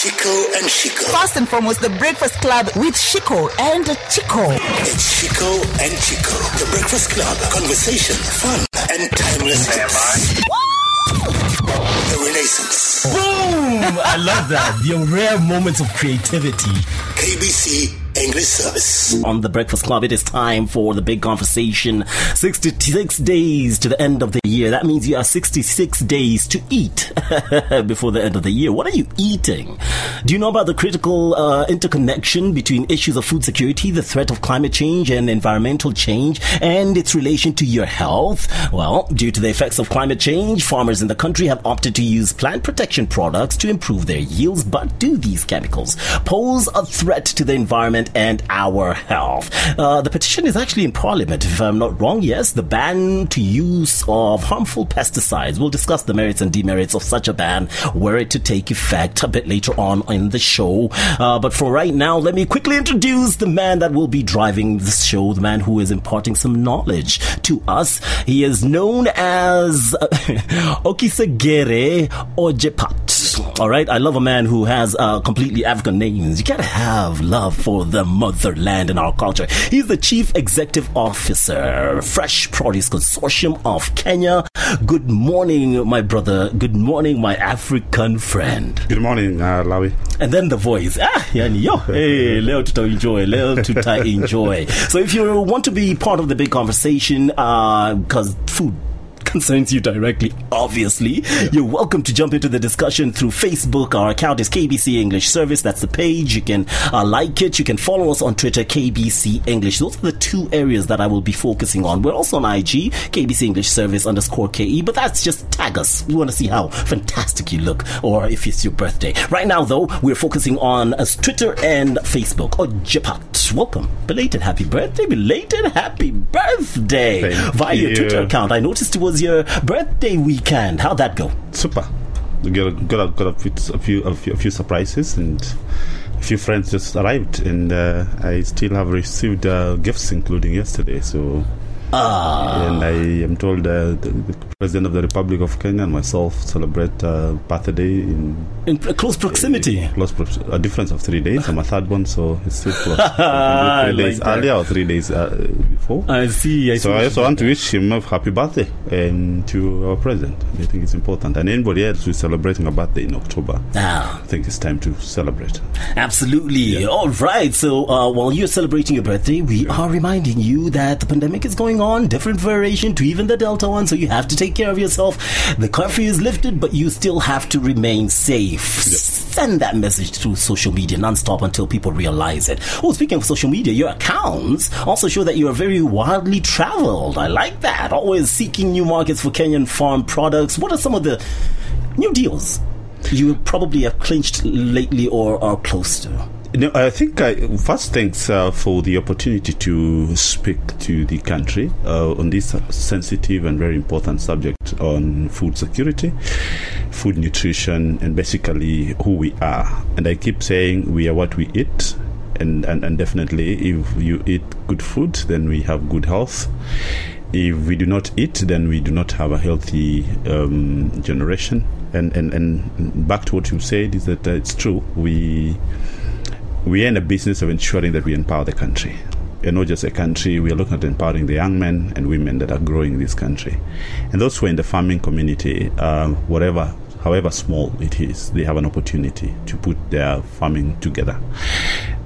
Chico and Chico. First and foremost, the Breakfast Club with Chico and Chico. It's Chico and Chico. The Breakfast Club. Conversation, fun, and timeless hits. The Renaissance. Boom! I love that. Your rare moments of creativity. KBC English Service. On the Breakfast Club, it is time for the big conversation. 66 days to the end of the year. That means you have 66 days to eat before the end of the year. What are you eating? Do you know about the critical uh, interconnection between issues of food security, the threat of climate change and environmental change, and its relation to your health? Well, due to the effects of climate change, farmers in the country have opted to use plant protection products to improve their yields. But do these chemicals pose a threat to the environment and our health? Uh, the petition is actually in Parliament, if I'm not wrong. Yes, the ban to use of harmful pesticides. We'll discuss the merits and demerits of such a ban were it to take effect a bit later on in the show. Uh, but for right now, let me quickly introduce the man that will be driving this show, the man who is imparting some knowledge to us. He is known as uh, Okisegere Ojepat. All right, I love a man who has uh, completely African names. You gotta have love for the motherland and our culture. He's the Chief Executive Officer, Fresh Produce Consortium of Kenya. Good morning, my brother. Good morning, my African friend. Good morning, uh, Lawi. And then the voice. Ah, yani yo. Hey, leo tuta enjoy. Leo tuta enjoy. So if you want to be part of the big conversation, because food concerns you directly, obviously, you're welcome to jump into the discussion through Facebook. Our account is KBC English Service. That's the page. You can uh, like it. You can follow us on Twitter, KBC English. Those are the two areas that I will be focusing on. We're also on IG, KBC English Service underscore KE, but that's just tag us. We want to see how fantastic you look or if it's your birthday. Right now, though, we're focusing on uh, Twitter and Facebook. Oh, Japat, welcome. Belated happy birthday. Belated happy birthday Thank via your. Twitter account. I noticed it was your birthday weekend. How'd that go? Super. We got a, got a, got a few, a few a few a few surprises and a few friends just arrived and uh, I still have received uh, gifts including yesterday. So Ah, and I am told uh, the, the president of the Republic of Kenya and myself celebrate uh, birthday in in close proximity. close pro- a difference of three days. I'm a third one, so it's still close. Three days that. earlier or three days uh, before. I see. I So see. I also want to wish him a happy birthday and to our president. I think it's important. And anybody else who is celebrating a birthday in October, Ah, I think it's time to celebrate. absolutely. All right. So uh, while you're celebrating your birthday, we are reminding you that the pandemic is going on, different variation to even the Delta one. So you have to take care of yourself. The curfew is lifted, but you still have to remain safe. Send that message through social media nonstop until people realize it. Oh, speaking of social media, your accounts also show that you are very widely traveled. I like that. Always seeking new markets for Kenyan farm products. What are some of the new deals you probably have clinched lately or are close to? No, I think I, first thanks uh, for the opportunity to speak to the country uh, on this sensitive and very important subject on food security, food nutrition, and basically who we are. And I keep saying we are what we eat. And, and, and definitely, if you eat good food, then we have good health. If we do not eat, then we do not have a healthy um, generation. And, and, and back to what you said is that uh, it's true. We we are in the business of ensuring that we empower the country. And not just a country, we are looking at empowering the young men and women that are growing this country. And those who are in the farming community, uh, whatever, however small it is, they have an opportunity to put their farming together.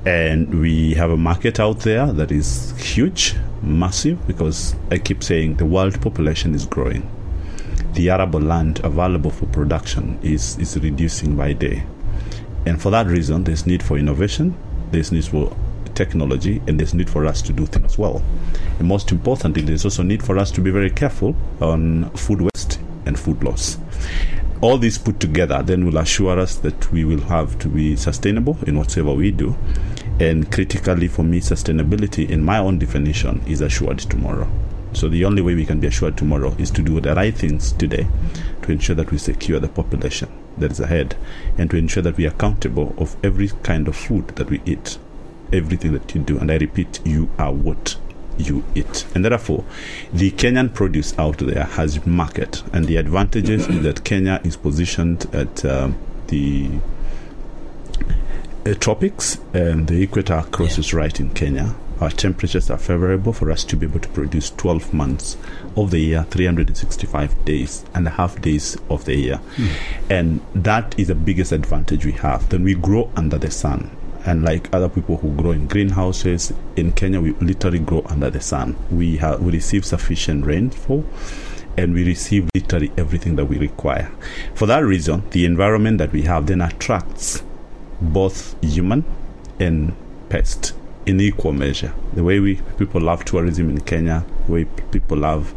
And we have a market out there that is huge, massive, because I keep saying the world population is growing. The arable land available for production is, is reducing by day. And for that reason, there's need for innovation, there's need for technology, and there's need for us to do things well. And most importantly, there's also need for us to be very careful on food waste and food loss. All these put together then will assure us that we will have to be sustainable in whatever we do. And critically for me, sustainability, in my own definition, is assured tomorrow. So the only way we can be assured tomorrow is to do the right things today to ensure that we secure the population that is ahead and to ensure that we are accountable of every kind of food that we eat, everything that you do. And I repeat, you are what you eat. And therefore, the Kenyan produce out there has market. And the advantages is that Kenya is positioned at um, the uh, tropics and the equator crosses yeah. right in Kenya. Our temperatures are favorable for us to be able to produce 12 months of the year, 365 days and a half days of the year. Mm. And that is the biggest advantage we have. Then we grow under the sun. And like other people who grow in greenhouses, in Kenya, we literally grow under the sun. We, have, we receive sufficient rainfall and we receive literally everything that we require. For that reason, the environment that we have then attracts both human and pest in equal measure. The way we people love tourism in Kenya, the way people love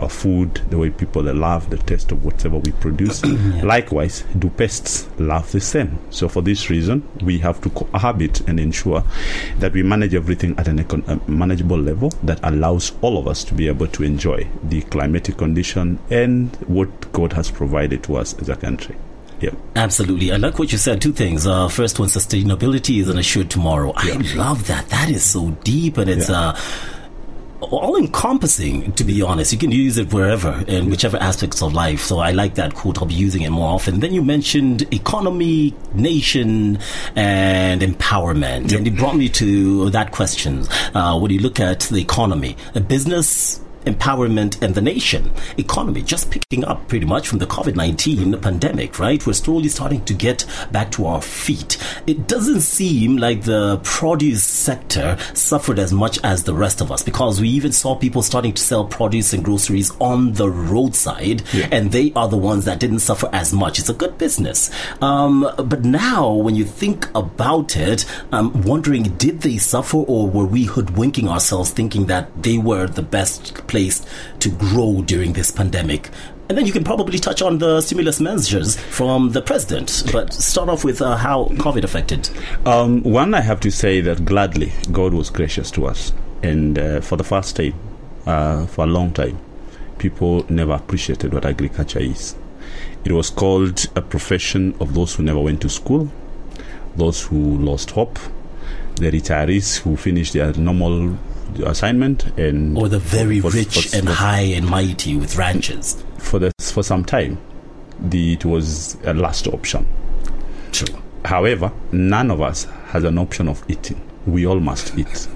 our food, the way people love the taste of whatever we produce. yeah. Likewise, do pests love the same? So, for this reason, we have to cohabit and ensure that we manage everything at an econ- a manageable level that allows all of us to be able to enjoy the climatic condition and what God has provided to us as a country. Yep. Absolutely. I like what you said. Two things. Uh, first one, sustainability is an assured tomorrow. I love that. That is so deep and it's, yeah. uh, all encompassing, to be honest. You can use it wherever in whichever aspects of life. So I like that quote. I'll be using it more often. Then you mentioned economy, nation, and empowerment. Yep. And it brought me to that question. Uh, when you look at the economy, a business empowerment and the nation economy just picking up pretty much from the COVID 19 pandemic, right? We're slowly starting to get back to our feet. It doesn't seem like the produce sector suffered as much as the rest of us because we even saw people starting to sell produce and groceries on the roadside, yeah. and they are the ones that didn't suffer as much. It's a good business. Um, but now, when you think about it, I'm wondering did they suffer or were we hoodwinking ourselves thinking that they were the best placed to grow during this pandemic. And then you can probably touch on the stimulus measures from the president. But start off with uh, how COVID affected. Um, one, I have to say that gladly God was gracious to us. And uh, for the first time, uh, for a long time, people never appreciated what agriculture is. It was called a profession of those who never went to school, those who lost hope, the retirees who finished their normal assignment and or the very for, rich for, and high and mighty with ranches. For this for some time the it was a last option. True. However none of us has an option of eating. We all must eat.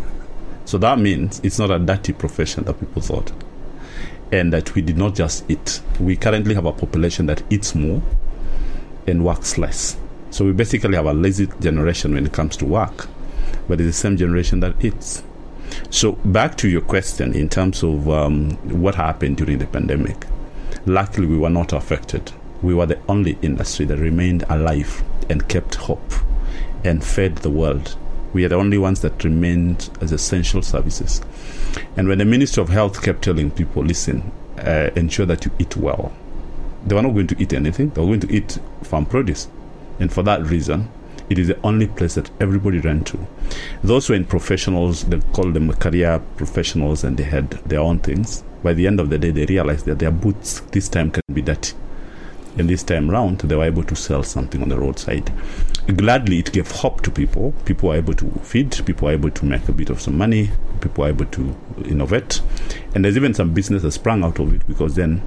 So that means it's not a dirty profession that people thought and that we did not just eat. We currently have a population that eats more and works less. So we basically have a lazy generation when it comes to work but it's the same generation that eats so, back to your question in terms of um, what happened during the pandemic. Luckily, we were not affected. We were the only industry that remained alive and kept hope and fed the world. We are the only ones that remained as essential services. And when the Ministry of Health kept telling people, listen, uh, ensure that you eat well, they were not going to eat anything, they were going to eat farm produce. And for that reason, it is the only place that everybody ran to. Those were in professionals, they called them career professionals, and they had their own things. By the end of the day, they realized that their boots this time can be dirty. And this time round, they were able to sell something on the roadside. Gladly, it gave hope to people. People were able to feed, people were able to make a bit of some money, people were able to innovate. And there's even some business that sprang out of it because then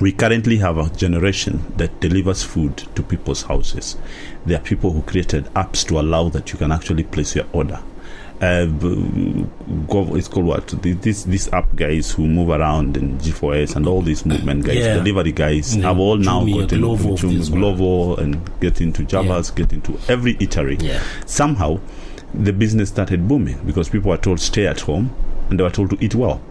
we currently have a generation that delivers food to people's houses. There are people who created apps to allow that you can actually place your order. Uh, it's called what? This this app guys who move around in G4S and all these movement guys, yeah. delivery guys, have all now got into Glovo and get into Javas, yeah. get into every eatery. Yeah. Somehow, the business started booming because people were told stay at home and they were told to eat well.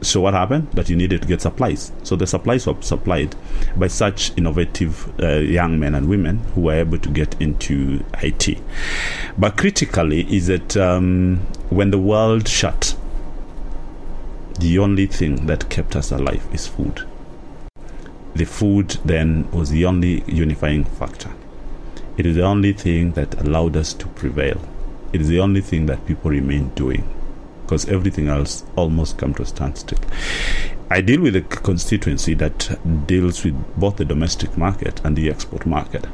So what happened? That you needed to get supplies. So the supplies were supplied by such innovative uh, young men and women who were able to get into IT. But critically, is that um, when the world shut, the only thing that kept us alive is food. The food then was the only unifying factor. It is the only thing that allowed us to prevail. It is the only thing that people remain doing because everything else almost come to a standstill. I deal with a constituency that deals with both the domestic market and the export market.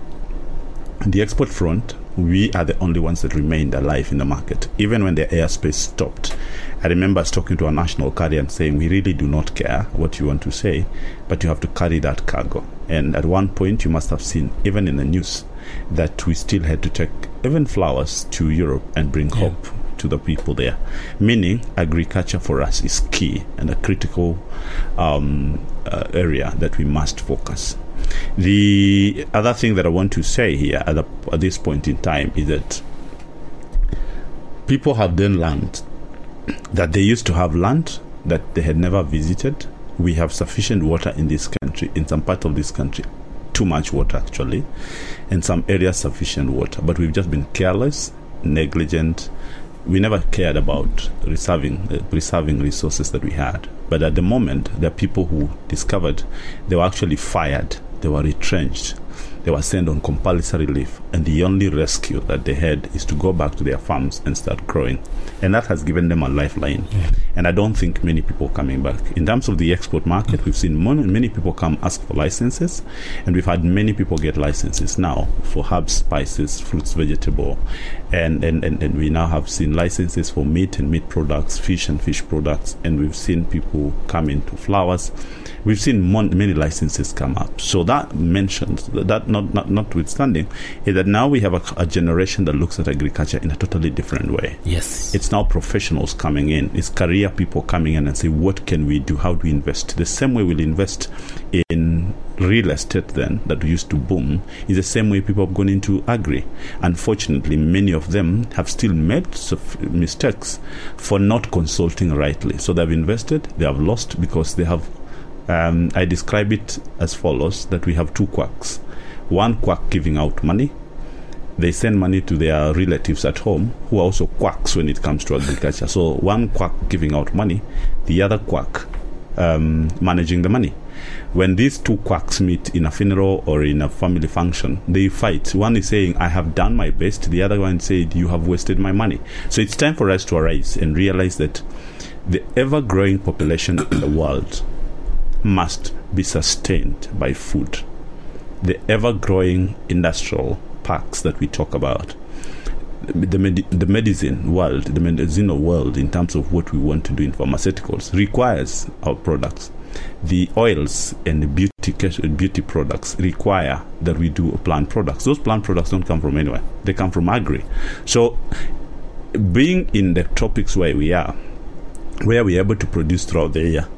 On the export front, we are the only ones that remained alive in the market, even when the airspace stopped. I remember us talking to a national carrier and saying, We really do not care what you want to say, but you have to carry that cargo. And at one point, you must have seen, even in the news, that we still had to take even flowers to Europe and bring Yeah. hope to the people there. Meaning, agriculture for us is key and a critical um, uh, area that we must focus. The other thing that I want to say here at, at this point in time is that people have then learned that they used to have land that they had never visited. We have sufficient water in this country, in some part of this country, too much water actually, in some areas sufficient water, but we've just been careless, negligent. We never cared about reserving uh, preserving resources that we had. But at the moment, there are people who discovered they were actually fired, they were retrenched, they were sent on compulsory leave, and the only rescue that they had is to go back to their farms and start growing. And that has given them a lifeline. And I don't think many people are coming back. In terms of the export market, we've seen many people come ask for licenses, and we've had many people get licenses now for herbs, spices, fruits, vegetable, and, and, and, and we now have seen licenses for meat and meat products, fish and fish products, and we've seen people come into flowers. We've seen mon- many licenses come up. So that mentions that not, not notwithstanding is that now we have a, a generation that looks at agriculture in a totally different way. Yes. It's now professionals coming in. It's career people coming in and say, what can we do? How do we invest? The same way we'll invest in real estate then that used to boom is the same way people have gone into agri. Unfortunately, many of them have still made mistakes for not consulting rightly. So they've invested, they have lost because they have. Um, I describe it as follows: that we have two quacks. One quack giving out money, they send money to their relatives at home who are also quacks when it comes to agriculture. So one quack giving out money, the other quack um, managing the money. When these two quacks meet in a funeral or in a family function, they fight. One is saying, I have done my best. The other one said, You have wasted my money. So it's time for us to arise and realize that the ever growing population in the world must be sustained by food. The ever growing industrial parks that we talk about, the, med- the medicine world, the medicinal world, in terms of what we want to do in pharmaceuticals, requires our products. The oils and the beauty beauty products require that we do plant products. Those plant products don't come from anywhere; they come from agri. So, being in the tropics where we are, where we are able to produce throughout the year,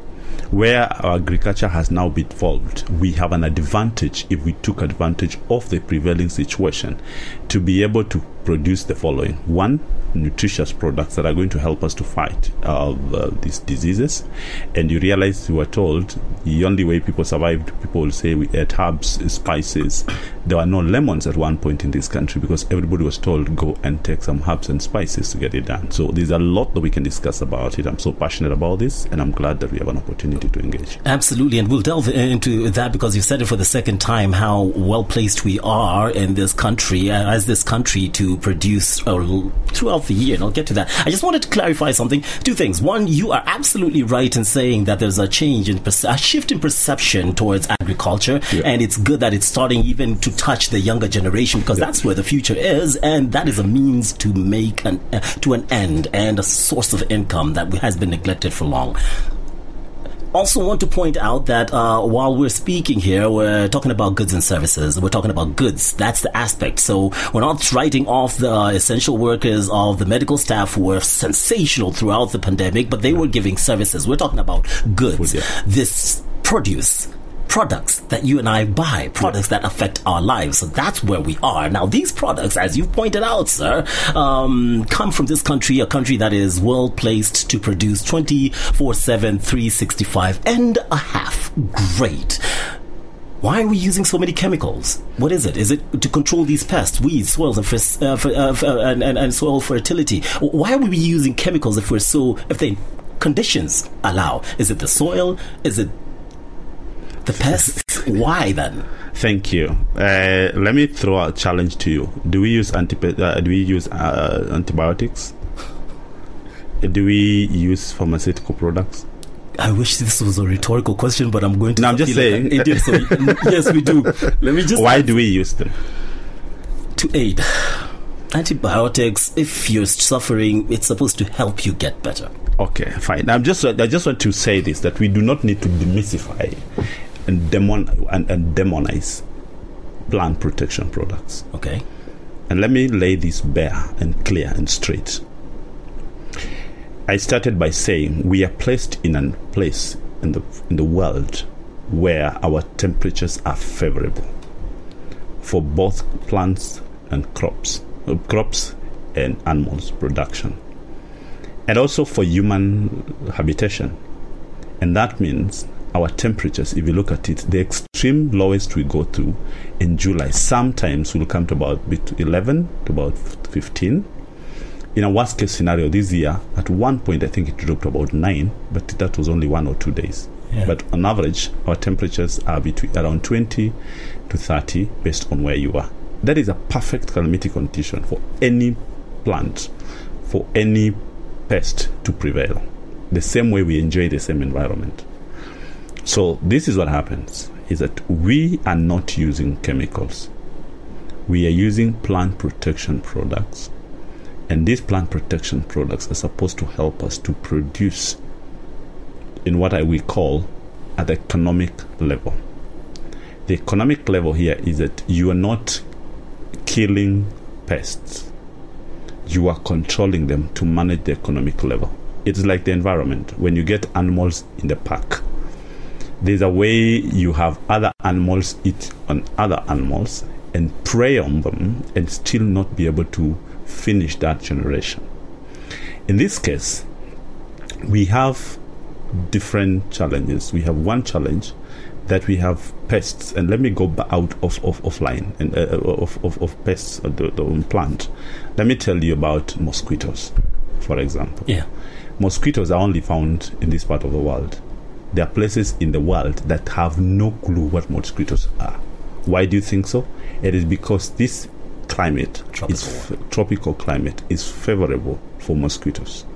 where our agriculture has now been evolved, we have an advantage if we took advantage of the prevailing situation to be able to produce the following one, nutritious products that are going to help us to fight uh, these diseases. And you realize you were told the only way people survived, people will say we ate herbs, spices. There were no lemons at one point in this country because everybody was told go and take some herbs and spices to get it done. So there's a lot that we can discuss about it. I'm so passionate about this, and I'm glad that we have an opportunity to engage. Absolutely, and we'll delve into that because you've said it for the second time how well placed we are in this country, uh, as this country, to produce uh, throughout the year. And I'll get to that. I just wanted to clarify something. Two things. One, you are absolutely right in saying that there's a change in perce- a shift in perception towards agriculture, Yeah. and it's good that it's starting even to touch the younger generation because that's where the future is, and that is a means to make an uh, to an end and a source of income that has been neglected for long also want to point out that uh, while we're speaking here, we're talking about goods and services. We're talking about goods. That's the aspect. So we're not writing off the uh, essential workers of the medical staff who were sensational throughout the pandemic, but they were giving services. We're talking about goods. Food, yeah. This produce. Products that you and I buy, products that affect our lives. So that's where we are. Now, these products, as you've pointed out, sir, um, come from this country, a country that is well placed to produce 24 7, 365 and a half. Great. Why are we using so many chemicals? What is it? Is it to control these pests, weeds, soils, and, uh, fer- uh, fer- and, and, and soil fertility? Why are we using chemicals if we're so, if the conditions allow? Is it the soil? Is it the pests? Why then? Thank you. Uh, let me throw a challenge to you. Do we use antibi- uh, Do we use uh, antibiotics? Do we use pharmaceutical products? I wish this was a rhetorical question, but I'm going to. No, I'm just feel like saying. I so yes, we do. Let me just Why do we use them? to aid. Antibiotics, if you're suffering, it's supposed to help you get better. Okay, fine. I'm just I just want to say this that we do not need to demystify and demon and, and demonize plant protection products. Okay. And let me lay this bare and clear and straight. I started by saying we are placed in a place in the in the world where our temperatures are favorable for both plants and crops, uh, crops and animals production, and also for human habitation. And that means our temperatures, if you look at it, the extreme lowest we go to in July sometimes will come to about 11 to about 15. In a worst case scenario this year, at one point I think it dropped to about 9, but that was only one or two days. Yeah. But on average, our temperatures are between around 20 to 30 based on where you are. That is a perfect calamity condition for any plant, for any pest to prevail. The same way we enjoy the same environment. So this is what happens is that we are not using chemicals. We are using plant protection products. And these plant protection products are supposed to help us to produce in what I will call at the economic level. The economic level here is that you are not killing pests, you are controlling them to manage the economic level. It's like the environment. When you get animals in the park, there's a way you have other animals eat on other animals and prey on them and still not be able to finish that generation. In this case, we have different challenges. We have one challenge that we have pests, and let me go out of, of offline and uh, of, of, of pests of the, the plant. Let me tell you about mosquitoes, for example. Yeah. Mosquitoes are only found in this part of the world. There are places in the world that have no clue what mosquitoes are. Why do you think so? It is because this climate Tropical. is tropical climate is favorable for mosquitoes.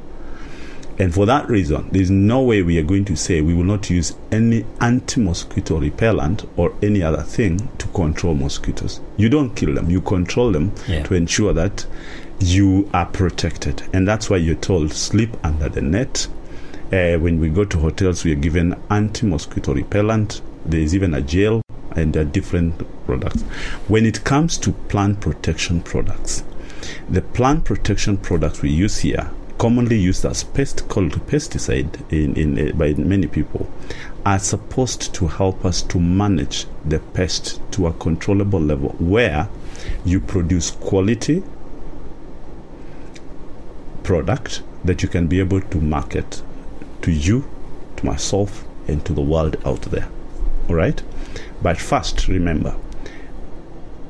And for that reason, there's no way we are going to say we will not use any anti mosquito repellent or any other thing to control mosquitoes. You don't kill them, you control them Yeah. to ensure that you are protected. And that's why you're told sleep under the net. Uh, when we go to hotels, we are given anti mosquito repellent. There's even a gel and there are different products. When it comes to plant protection products, the plant protection products we use here, commonly used as pest called pesticide in, in uh, by many people, are supposed to help us to manage the pest to a controllable level where you produce quality product that you can be able to market to you, to myself, and to the world out there. All right? But first, remember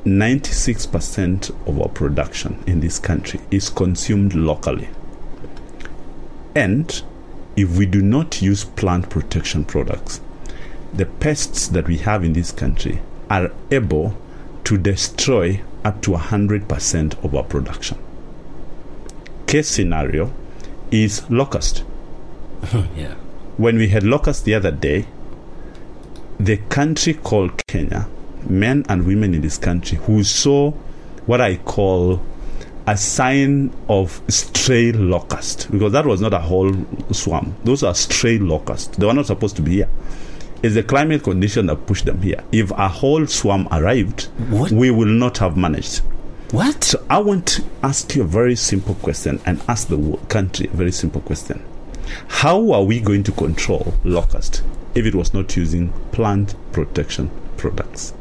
96% of our production in this country is consumed locally. And if we do not use plant protection products, the pests that we have in this country are able to destroy up to 100% of our production. Case scenario is locust. Yeah. When we had locust the other day, the country called Kenya, men and women in this country who saw what I call a sign of stray locust, because that was not a whole swarm. Those are stray locusts. They were not supposed to be here. It's the climate condition that pushed them here. If a whole swarm arrived, What? we will not have managed. What? So I want to ask you a very simple question and ask the country a very simple question. How are we going to control locust if it was not using plant protection products?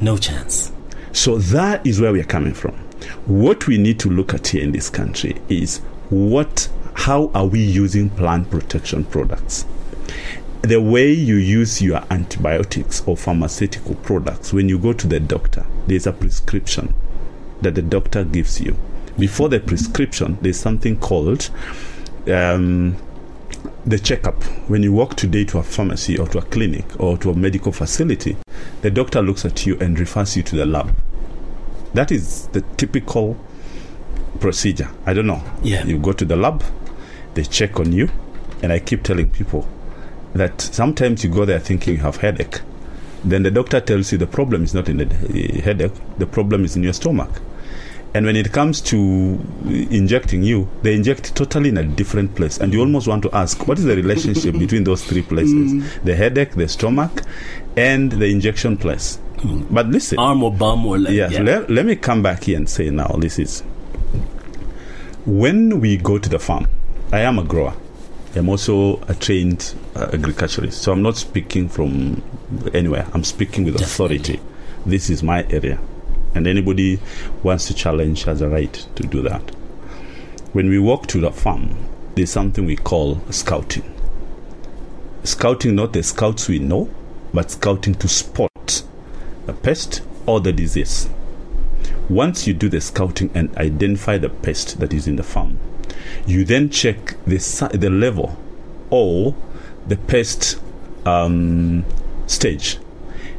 No chance. So that is where we are coming from. What we need to look at here in this country is what how are we using plant protection products? The way you use your antibiotics or pharmaceutical products when you go to the doctor, there's a prescription that the doctor gives you. Before the prescription, there's something called um, the checkup. When you walk today to a pharmacy or to a clinic or to a medical facility, the doctor looks at you and refers you to the lab. That is the typical procedure. I don't know. Yeah. You go to the lab, they check on you, and I keep telling people that sometimes you go there thinking you have headache. Then the doctor tells you the problem is not in the uh, headache, the problem is in your stomach. And when it comes to injecting you, they inject totally in a different place. And you almost want to ask, what is the relationship between those three places? The headache, the stomach, and the injection place. But listen. Arm or bum or leg. Yes, yeah. let, let me come back here and say now this is when we go to the farm, I am a grower. I'm also a trained uh, agriculturalist. So I'm not speaking from anywhere. I'm speaking with authority. This is my area. And anybody wants to challenge has a right to do that. When we walk to the farm, there's something we call scouting. Scouting, not the scouts we know, but scouting to spot the pest or the disease. Once you do the scouting and identify the pest that is in the farm, you then check the the level or the pest um, stage.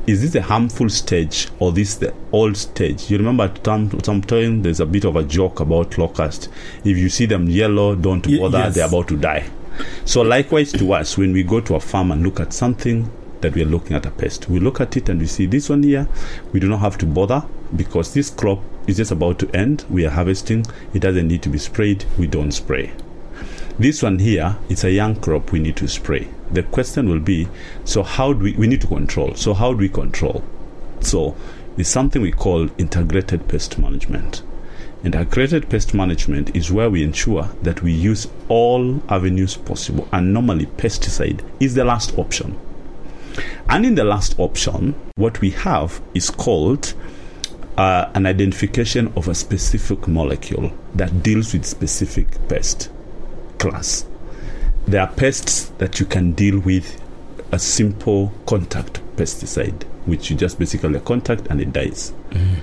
Is this a harmful stage or this the old stage? You remember at time, sometimes there's a bit of a joke about locust. If you see them yellow, don't bother; yes. they're about to die. So likewise to us, when we go to a farm and look at something that we are looking at a pest, we look at it and we see this one here. We do not have to bother because this crop is just about to end. We are harvesting. It doesn't need to be sprayed. We don't spray. This one here, it's a young crop. We need to spray. The question will be, so how do we? We need to control. So how do we control? So it's something we call integrated pest management. And Integrated pest management is where we ensure that we use all avenues possible, and normally pesticide is the last option. And in the last option, what we have is called uh, an identification of a specific molecule that deals with specific pest class. There are pests that you can deal with a simple contact pesticide, which you just basically contact and it dies. Mm.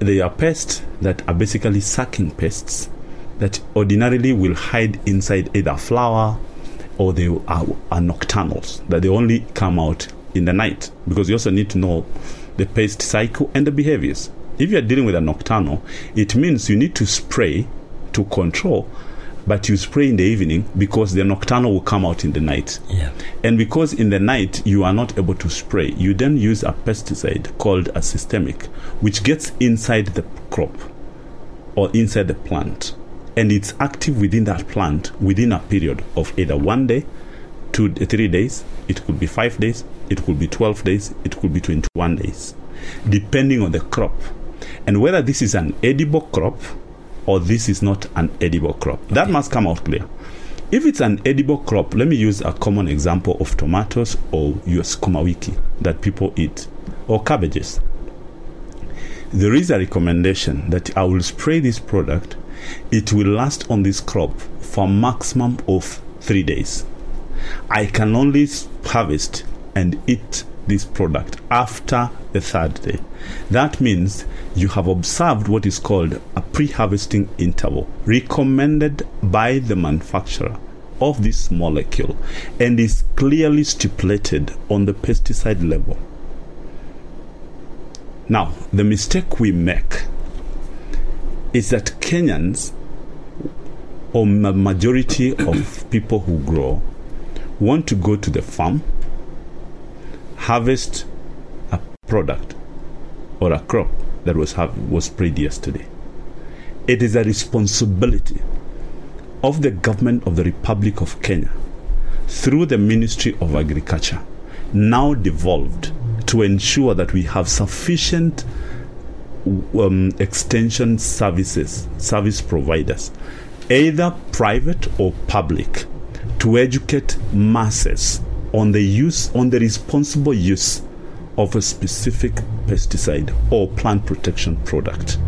There are pests that are basically sucking pests that ordinarily will hide inside either flower or they are, are nocturnals, that they only come out in the night because you also need to know the pest cycle and the behaviors. If you're dealing with a nocturnal, it means you need to spray to control, but you spray in the evening because the nocturnal will come out in the night. Yeah. And because in the night you are not able to spray, you then use a pesticide called a systemic, which gets inside the crop or inside the plant. And it's active within that plant within a period of either one day, two, three days, it could be five days, it could be 12 days, it could be 21 days, depending on the crop. And whether this is an edible crop or this is not an edible crop. That must come out clear. If it's an edible crop, let me use a common example of tomatoes or your sukuma wiki that people eat, or cabbages. There is a recommendation that I will spray this product. It will last on this crop for a maximum of three days. I can only harvest and eat this product after the third day. That means you have observed what is called a pre harvesting interval recommended by the manufacturer of this molecule and is clearly stipulated on the pesticide label. Now, the mistake we make is that Kenyans or ma- majority of people who grow want to go to the farm, harvest product or a crop that was ha- was sprayed yesterday. It is a responsibility of the government of the Republic of Kenya through the Ministry of Agriculture, now devolved, to ensure that we have sufficient um, extension services, service providers, either private or public, to educate masses on the use, on the responsible use of a specific pesticide or plant protection product.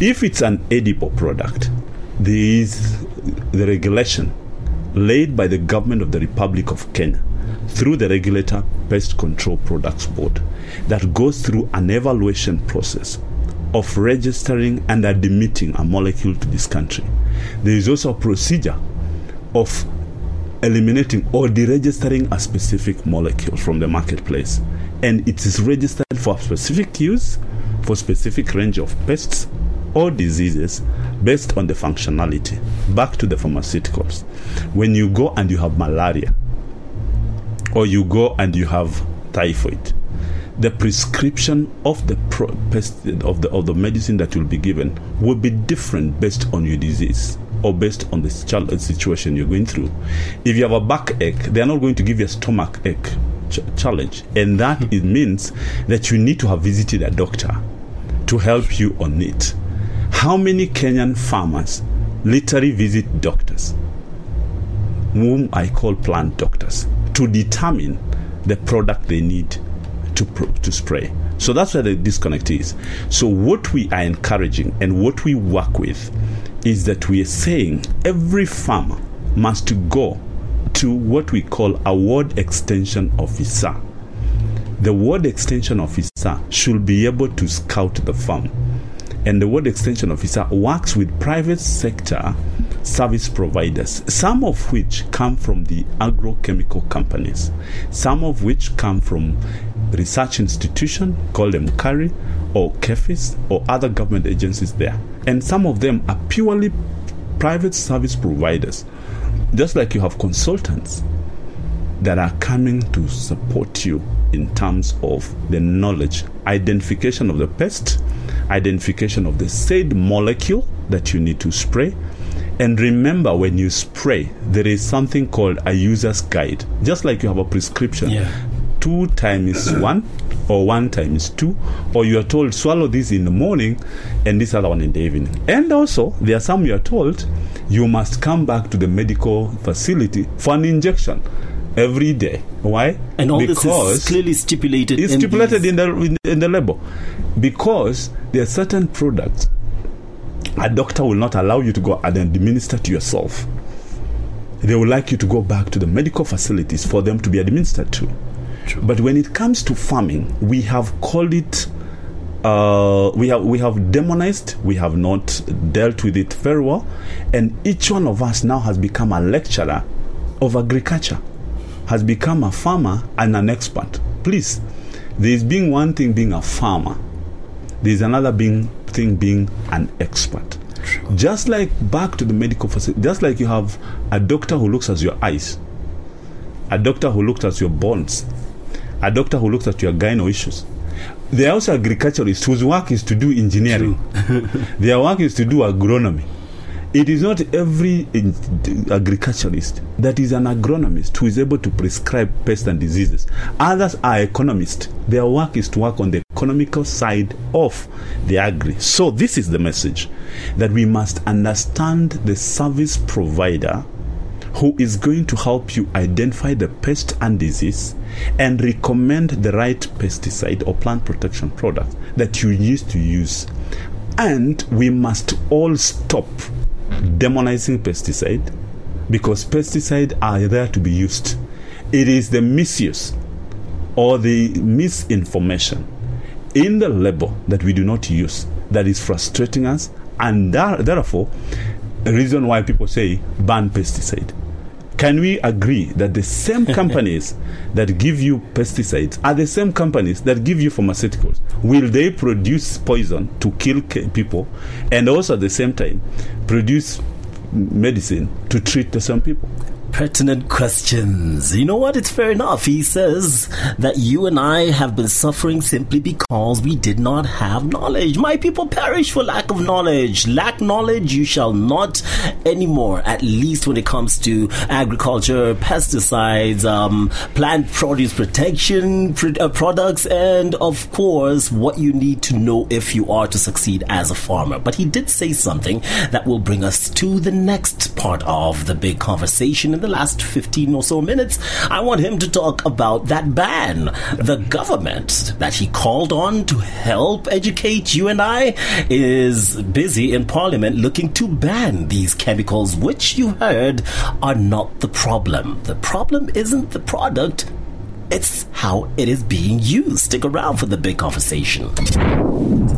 If it's an edible product, there is the regulation laid by the government of the Republic of Kenya through the regulator Pest Control Products Board that goes through an evaluation process of registering and admitting a molecule to this country. There is also a procedure of eliminating or deregistering a specific molecule from the marketplace. And it is registered for specific use, for specific range of pests or diseases based on the functionality. Back to the pharmaceuticals. When you go and you have malaria, or you go and you have typhoid, the prescription of the pro- pest- of the of the medicine that will be given will be different based on your disease or based on the situation you're going through. If you have a backache, they are not going to give you a stomach ache ch- challenge, and that hmm. it means that you need to have visited a doctor to help you on it. How many Kenyan farmers literally visit doctors, whom I call plant doctors, to determine the product they need to to spray? So that's where the disconnect is. So what we are encouraging and what we work with is that we are saying every farmer must go to what we call a ward extension officer. The ward extension officer should be able to scout the farm. And the ward extension officer works with private sector service providers, some of which come from the agrochemical companies, some of which come from research institution, call them KARI or KEPHIS or other government agencies there. And some of them are purely private service providers. Just like you have consultants that are coming to support you in terms of the knowledge, identification of the pest, identification of the said molecule that you need to spray. And remember, when you spray, there is something called a user's guide. Just like you have a prescription, Yeah. Two times one or one times two, or you are told swallow this in the morning and this other one in the evening. And also, there are some you are told you must come back to the medical facility for an injection every day. Why? And all this is clearly stipulated. it's in stipulated these- in the in, in the label because there are certain products a doctor will not allow you to go and administer to yourself. They would like you to go back to the medical facilities for them to be administered to. But when it comes to farming, we have called it. Uh, we have we have demonized. We have not dealt with it very well, and each one of us now has become a lecturer of agriculture, has become a farmer and an expert. Please, there is being one thing being a farmer, there is another being thing being an expert. Just like back to the medical facility, just like you have a doctor who looks at your eyes, a doctor who looks at your bones, a doctor who looks at your gyno issues. There are also agriculturists whose work is to do engineering. Their work is to do agronomy. It is not every agriculturist that is an agronomist who is able to prescribe pests and diseases. Others are economists. Their work is to work on the economical side of the agri. So, this is the message that we must understand the service provider who is going to help you identify the pest and disease and recommend the right pesticide or plant protection product that you used to use. And we must all stop demonizing pesticide because pesticides are there to be used. It is the misuse or the misinformation in the label that we do not use that is frustrating us and there- therefore the reason why people say ban pesticide can we agree that the same companies that give you pesticides are the same companies that give you pharmaceuticals? Will they produce poison to kill people? And also at the same time produce medicine to treat the same people pertinent questions. You know what? It's fair enough. He says that you and I have been suffering simply because we did not have knowledge. My people perish for lack of knowledge. Lack knowledge, you shall not anymore, at least when it comes to agriculture, pesticides, um, plant produce protection pr- uh, products, and of course, what you need to know if you are to succeed as a farmer. But he did say something that will bring us to the next part of the big conversation in the last 15 or so minutes. I want him to talk about that ban. The government that he called on to help educate you and I is busy in parliament looking to ban these chemicals, which you heard are not the problem. The problem isn't the product. It's how it is being used. Stick around for the big conversation.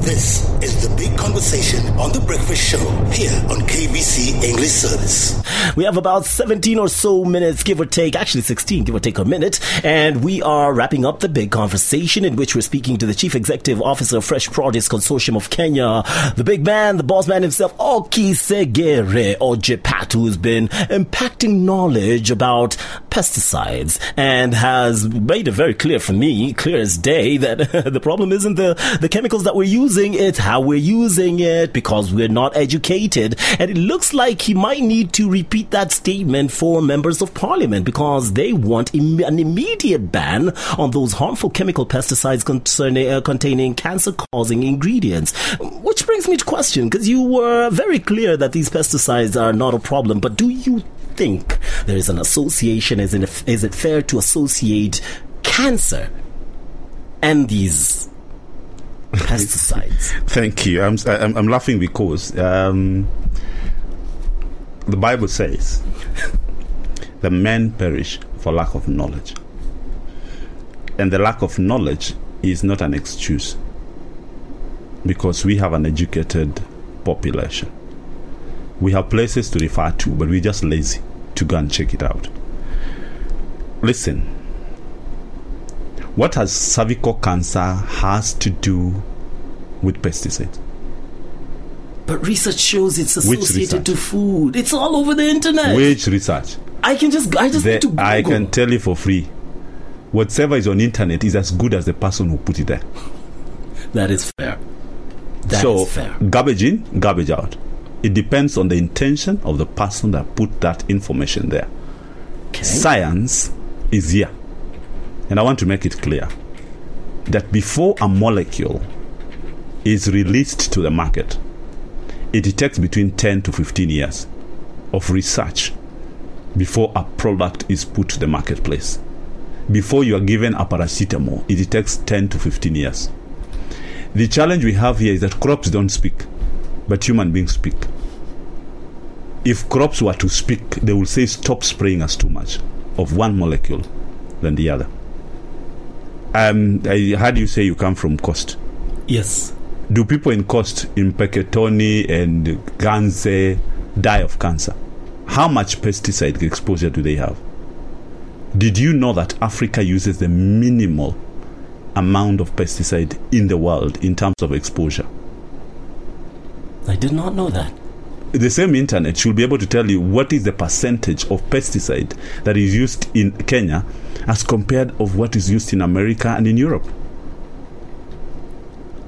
This is the big conversation on the breakfast show here on KBC English Service. We have about 17 or so minutes, give or take, actually 16, give or take a minute, and we are wrapping up the big conversation in which we're speaking to the Chief Executive Officer of Fresh Produce Consortium of Kenya, the big man, the boss man himself, Okisegere Ojepat, who's been impacting knowledge about pesticides and has made it very clear for me, clear as day, that the problem isn't the, the chemicals that we're using, it's how we're using it because we're not educated. And it looks like he might need to repeat that statement for members of parliament because they want Im- an immediate ban on those harmful chemical pesticides concerning, uh, containing cancer causing ingredients. Which brings me to question because you were very clear that these pesticides are not a problem, but do you think there is an association? Is it, is it fair to associate cancer and these pesticides? Thank you. I'm, I'm, I'm laughing because um, the Bible says the men perish for lack of knowledge. And the lack of knowledge is not an excuse because we have an educated population. We have places to refer to, but we're just lazy to go and check it out. Listen, what has cervical cancer has to do with pesticides? But research shows it's associated to food. It's all over the internet. Which research? I can just, I just The- need to Google. I can tell you for free. Whatever is on internet is as good as the person who put it there. That is fair. That is so fair. garbage in, garbage out. It depends on the intention of the person that put that information there. Okay. Science is here. And I want to make it clear that before a molecule is released to the market, it takes between 10 to 15 years of research before a product is put to the marketplace. Before you are given a paracetamol, it takes 10 to 15 years. The challenge we have here is that crops don't speak, but human beings speak. If crops were to speak, they would say, Stop spraying us too much of one molecule than the other. Um, I heard you say you come from Coast. Yes. Do people in Coast, in Peketoni and Ganze, die of cancer? How much pesticide exposure do they have? Did you know that Africa uses the minimal amount of pesticide in the world in terms of exposure? I did not know that. The same internet should be able to tell you what is the percentage of pesticide that is used in Kenya as compared of what is used in America and in Europe.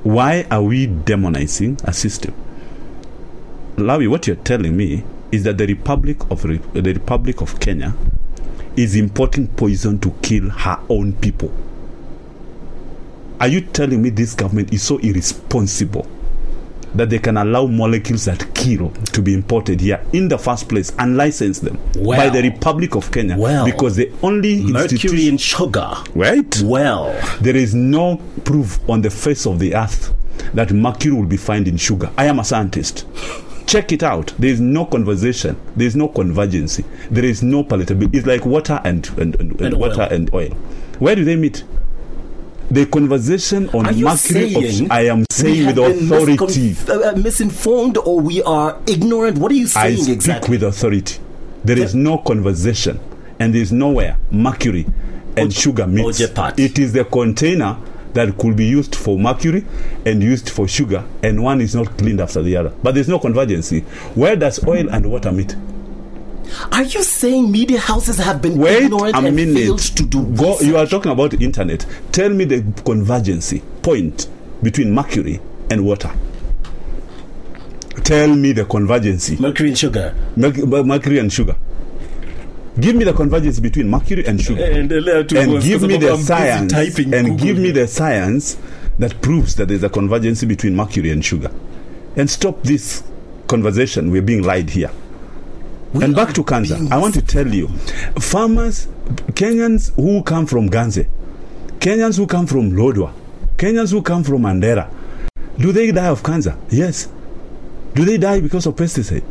Why are we demonizing a system? Lawi, what you're telling me is that the Republic of the Republic of Kenya is importing poison to kill her own people. Are you telling me this government is so irresponsible that they can allow molecules that kill to be imported here in the first place and license them by the Republic of Kenya Well. because the only Mercury in sugar. right Well, there is no proof on the face of the earth that mercury will be found in sugar. I am a scientist. Check it out. There is no conversation. There is no convergency. There is no palatability. It's like water and and, and, and And water oil. and oil. Where do they meet? The conversation on are you mercury. of- saying I am saying with authority. uh, uh, misinformed, or we are ignorant? What are you saying I speak exactly? with authority. There is no conversation, and there is nowhere mercury and sugar meets. It is the container that could be used for mercury and used for sugar, and one is not cleaned after the other. But there's no convergency. Where does oil and water meet? Are you saying media houses have been Wait ignorant a and minute. failed to do Go, research? you are talking about the internet. Tell me the convergency point between mercury and water. Tell me the convergency. Mercury in sugar. Merc- mercury and sugar. Give me the convergence between mercury and sugar. And, uh, and give me I'm the science typing and Google give me the science that proves that there's a convergence between mercury and sugar and stop this conversation we're being lied here We and back to cancer being i want to tell you farmers kenyans who come from ganze kenyans who come from lodwar kenyans who come from mandera do they die of cancer? Yes. Do they die because of pesticide?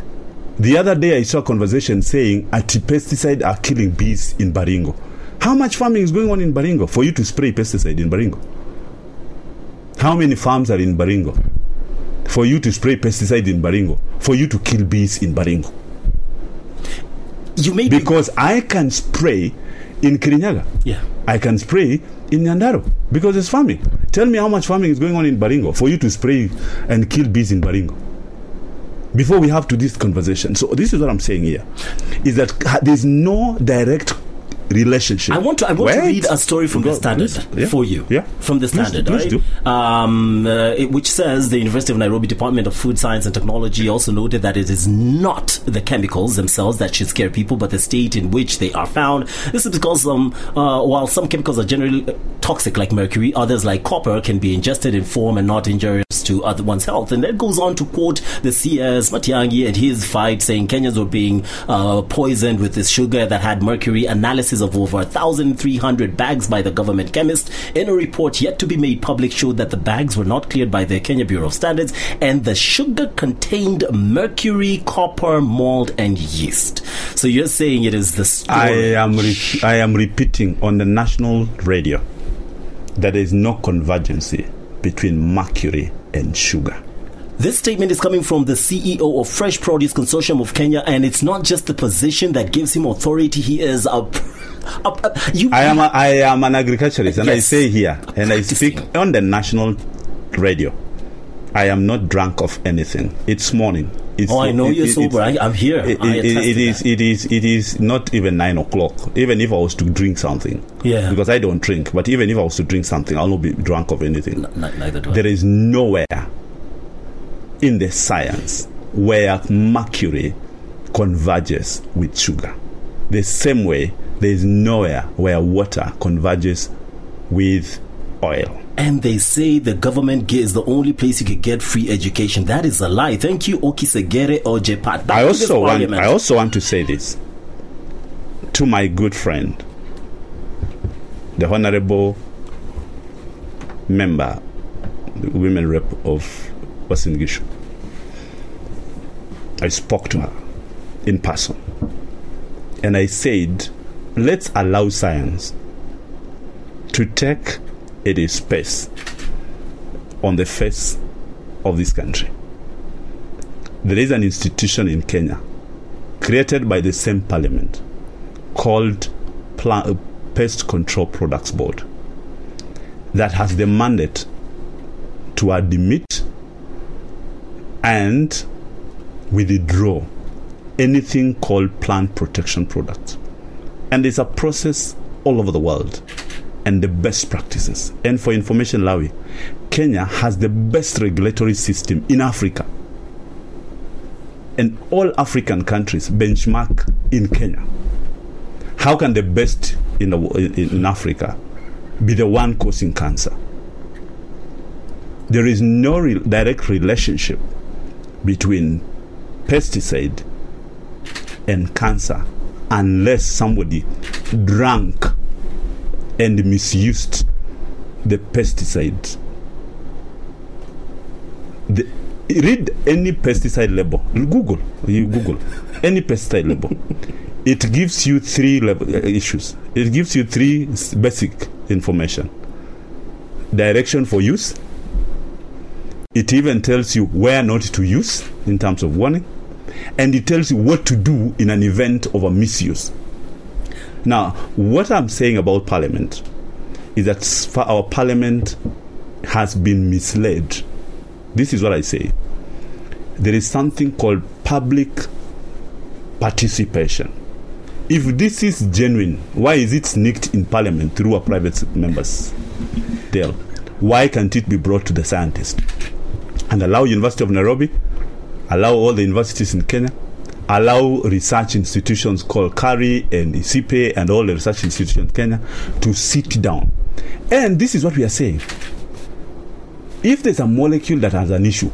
The other day i saw a conversation saying anti-pesticide are killing bees in baringo. How much farming is going on in baringo for you to spray pesticide in baringo? How many farms are in baringo for you to spray pesticide in Baringo, for you to kill bees in Baringo. You may be- Because I can spray in Kirinyaga. yeah. I can spray in Nyandarua because it's farming. Tell me how much farming is going on in Baringo for you to spray and kill bees in Baringo. Before we have to this conversation. So this is what I'm saying here. Is that there's no direct relationship. I want to. I want to read a story from the Standard please. Yeah. for you. Yeah. from the Standard, please right? do. Um, uh, it- which says the University of Nairobi Department of Food Science and Technology also noted that it is not the chemicals themselves that should scare people, but the state in which they are found. This is because um, uh, while some chemicals are generally toxic, like mercury, others like copper can be ingested in form and not injurious to other one's health. And that goes on to quote the CS Matiang'i and his fight, saying Kenyans were being uh, poisoned with this sugar that had mercury. Analysis of over 1,300 bags by the government chemist in a report yet to be made public showed that the bags were not cleared by the Kenya Bureau of Standards, and the sugar contained mercury, copper, malt, and yeast. So you're saying it is the I am re- I am repeating on the national radio that there is no convergence between mercury and sugar. This statement is coming from the CEO of Fresh Produce Consortium of Kenya, and it's not just the position that gives him authority. He is a. a you, I am a, I am an agriculturist, and I say here, and I speak on the national radio. I am not drunk of anything. It's morning. It's, Oh, I know it- you're it- sober. I- I'm here. It, it- attest it to is. It is. It is not even nine o'clock. Even if I was to drink something, Yeah. because I don't drink. But even if I was to drink something, I'll not be drunk of anything. N- neither do I. There is nowhere in the science where mercury converges with sugar. The same way, there is nowhere where water converges with oil. And they say the government is the only place you could get free education. That is a lie. Thank you, Okisegere Ojepat. Back I also want. I also want to say this to my good friend, the honourable member, the women rep of Uasin Gishu. I spoke to her in person, and I said, "Let's allow science to take its space on the face of this country." there is an institution in Kenya created by the same parliament called uh, Pest Control Products Board that has the mandate to admit and withdraw anything called plant protection products. And it's a process all over the world and the best practices. And for information, Lawi, Kenya has the best regulatory system in Africa and all African countries benchmark in Kenya. How can the best in, the, in, in Africa be the one causing cancer? There is no re- direct relationship between pesticide and cancer unless somebody drank and misused the pesticide. The, read any pesticide label. Google, you Google any pesticide label. It gives you three level, uh, issues. It gives you three basic information: direction for use. It even tells you where not to use in terms of warning, and it tells you what to do in an event of a misuse. Now, what I'm saying about Parliament is that our Parliament has been misled. This is what I say. There is something called public participation. If this is genuine, why is it sneaked in Parliament through a private member's deal? Why can't it be brought to the scientist and allow University of Nairobi, allow all the universities in Kenya, allow research institutions called CARI and ICPE and all the research institutions in Kenya to sit down. And this is what we are saying. If there's a molecule that has an issue,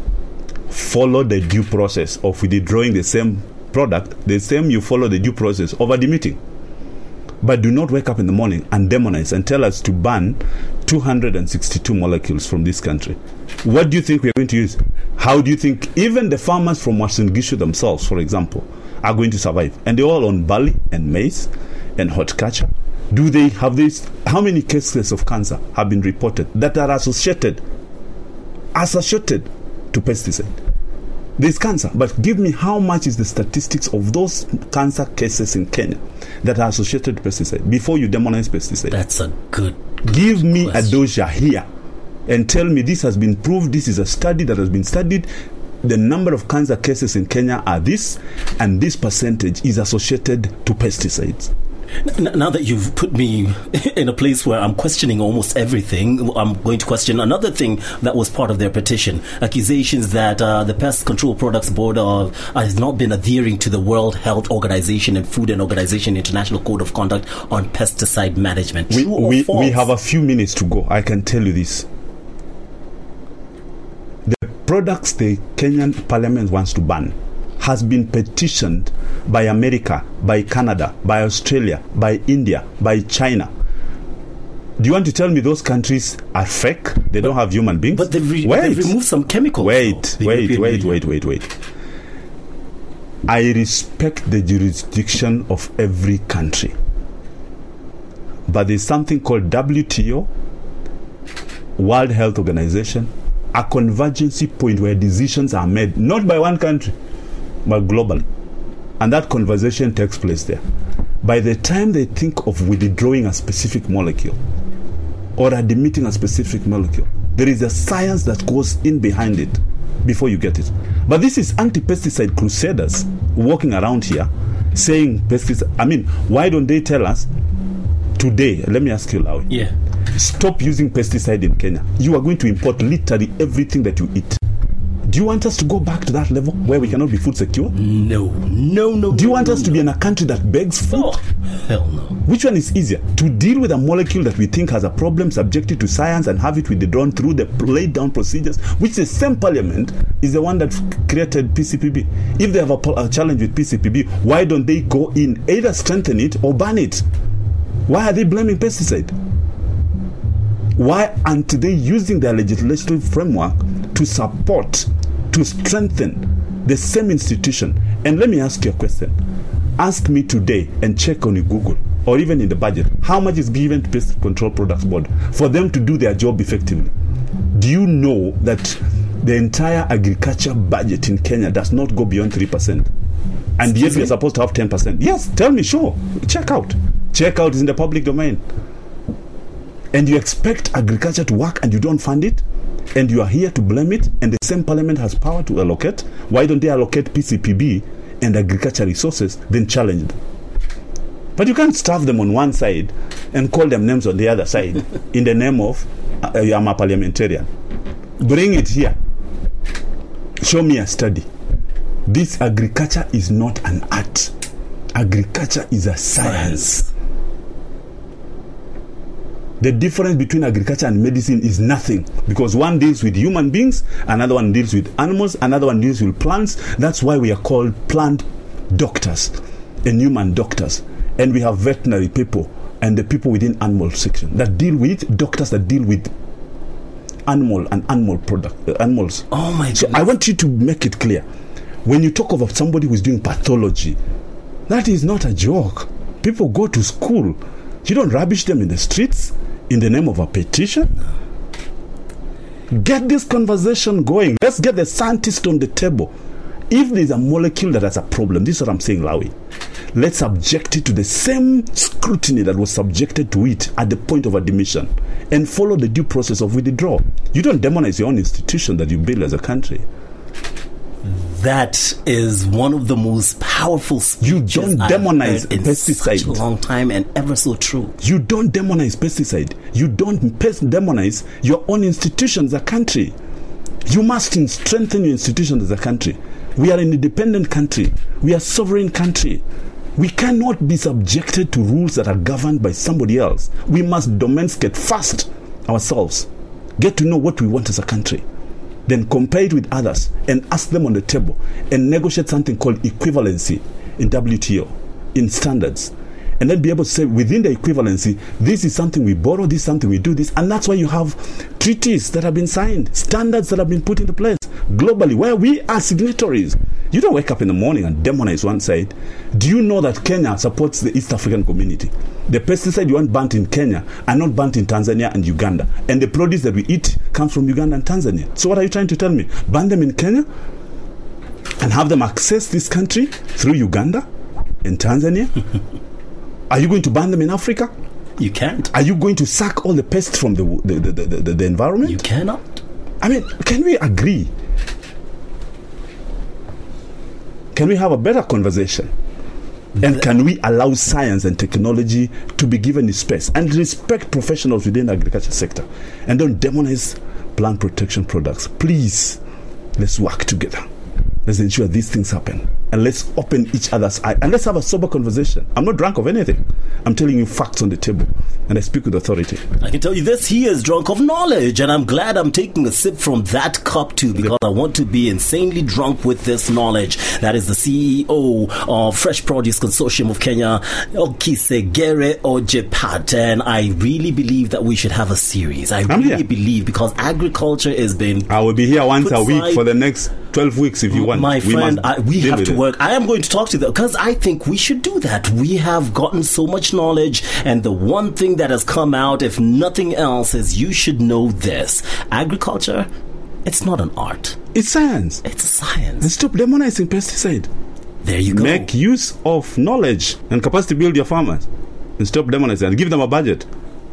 follow the due process of withdrawing the same product, the same you follow the due process of admitting. But do not wake up in the morning and demonize and tell us to ban 262 molecules from this country. What do you think we're going to use? How do you think even the farmers from Uasin Gishu themselves, for example, are going to survive? And they're all on barley and maize and horticulture. Do they have this? How many cases of cancer have been reported that are associated, associated to pesticide. There's cancer, but give me how much is the statistics of those cancer cases in Kenya that are associated to pesticide before you demonize pesticide. That's a good. give me question. a dosha here and tell me this has been proved, this is a study that has been studied. The number of cancer cases in Kenya are this, and this percentage is associated to pesticides. N- now that you've put me in a place where I'm questioning almost everything, I'm going to question another thing that was part of their petition: accusations that uh, the Pest Control Products Board uh, has not been adhering to the World Health Organization and Food and Organization International Code of Conduct on pesticide management. We, we, we have a few minutes to go. I can tell you this. The products the Kenyan parliament wants to ban has been petitioned by America, by Canada, by Australia, by India, by China. Do you want to tell me those countries are fake? They don't have human beings? But they've, re- wait, they've removed some chemicals. wait, though, wait, wait, wait, wait, wait. I respect the jurisdiction of every country. But there's something called WTO, World Health Organization, a convergency point where decisions are made not by one country, but globally. And that conversation takes place there. By the time they think of withdrawing a specific molecule or admitting a specific molecule, there is a science that goes in behind it before you get it. But this is anti pesticide crusaders walking around here saying pesticide. I mean, why don't they tell us today? Let me ask you, Lawi Yeah. stop using pesticide in Kenya. You are going to import literally everything that you eat. Do you want us to go back to that level where we cannot be food secure? No, no, no. Do you want no, us to be in a country that begs food? Oh, hell no. Which one is easier? To deal with a molecule that we think has a problem, subject it to science, and have it withdrawn through the laid down procedures, which the same parliament is the one that created PCPB. If they have a, a challenge with PCPB, why don't they go in, either strengthen it or ban it? Why are they blaming pesticide? Why aren't they using their legislative framework to support, to strengthen the same institution? And let me ask you a question. Ask me today and check on Google or even in the budget how much is given to Pest Control Products Board for them to do their job effectively. Do you know that the entire agriculture budget in Kenya does not go beyond 3%? And yet we are supposed to have 10%. Yes, tell me, sure. Check out. Check out is in the public domain and you expect agriculture to work and you don't fund it and you are here to blame it and the same parliament has power to allocate. Why don't they allocate pcpb and agriculture resources then challenge them? But you can't starve them on one side and call them names on the other side in the name of uh, i'm a parliamentarian. Bring it here. Show me a study. This agriculture is not an art. Agriculture is a science. The difference between agriculture and medicine is nothing because one deals with human beings, another one deals with animals, another one deals with plants. That's why we are called plant doctors and human doctors. And we have veterinary people and the people within animal section that deal with doctors that deal with animal and animal product uh, animals. Oh my So. I want you to make it clear. When you talk about somebody who's doing pathology, that is not a joke. People go to school. You don't rubbish them in the streets in the name of a petition. Get this conversation going. Let's get the scientist on the table. If there's a molecule that has a problem, this is what I'm saying, Lawi. Let's subject it to the same scrutiny that was subjected to it at the point of admission and follow the due process of withdrawal. You don't demonize your own institution that you build as a country. That is one of the most powerful You don't demonize pesticide. such a long time and ever so true. You don't demonize pesticide. You don't demonize your own institutions, as a country. You must strengthen your institutions as a country. We are an independent country. We are a sovereign country. We cannot be subjected to rules that are governed by somebody else. We must domesticate first ourselves. Get to know what we want as a country. Then compare it with others and ask them on the table and negotiate something called equivalency in WTO, in standards. And then be able to say within the equivalency, this is something we borrow, this is something we do this. And that's why you have treaties that have been signed, standards that have been put into place globally, where we are signatories. You don't wake up in the morning and demonize one side. Do you know that Kenya supports the East African community? The pesticide you want burnt in Kenya are not burnt in Tanzania and Uganda. And the produce that we eat comes from Uganda and Tanzania. So what are you trying to tell me? Burn them in Kenya and have them access this country through Uganda and Tanzania? are you going to ban them in Africa? You can't. Are you going to suck all the pests from the, the, the, the, the, the environment? You cannot. I mean, can we agree? Can we have a better conversation? And can we allow science and technology to be given space and respect professionals within the agriculture sector and don't demonize plant protection products? Please, let's work together. Let's ensure these things happen. And let's open each other's eyes. And let's have a sober conversation. I'm not drunk of anything. I'm telling you facts on the table. And I speak with authority. I can tell you this he is drunk of knowledge, and I'm glad I'm taking a sip from that cup too because I want to be insanely drunk with this knowledge. That is the CEO of Fresh Produce Consortium of Kenya, Okisegere Ojepat. And I really believe that we should have a series. I I'm really here. believe because agriculture has been I will be here once a week for the next 12 weeks if you want. my We friend, I, we have to it. Work. I am going to talk to them because I think we should do that. We have gotten so much knowledge, and the one thing that has come out, if nothing else, is you should know this: agriculture. It's not an art; It's science. it's a And science. stop demonizing pesticide. There you go. Make use of knowledge and capacity build your farmers. And stop demonizing and give them a budget.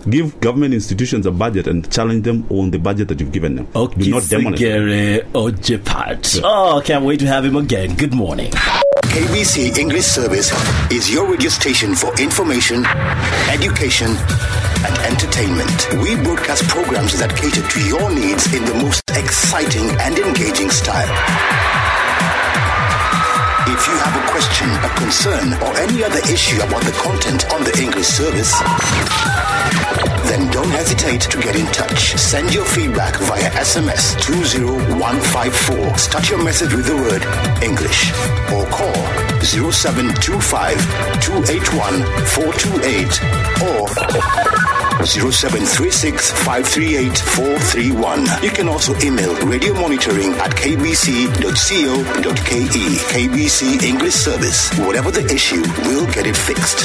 Give government institutions a budget and challenge them on the budget that you've given them. Do not demonize. them. Okisegere Ojepat. Oh, can't wait to have him again. Good morning. KBC English Service is your radio station for information, education, and entertainment. We broadcast programs that cater to your needs in the most exciting and engaging style. If you have a question, a concern, or any other issue about the content on the English service, then don't hesitate to get in touch. Send your feedback via SMS 20154. Start your message with the word English or call 0725 281 428 or 0736 538 431. You can also email radio monitoring at kbc.co.ke. KBC English Service. Whatever the issue, we'll get it fixed.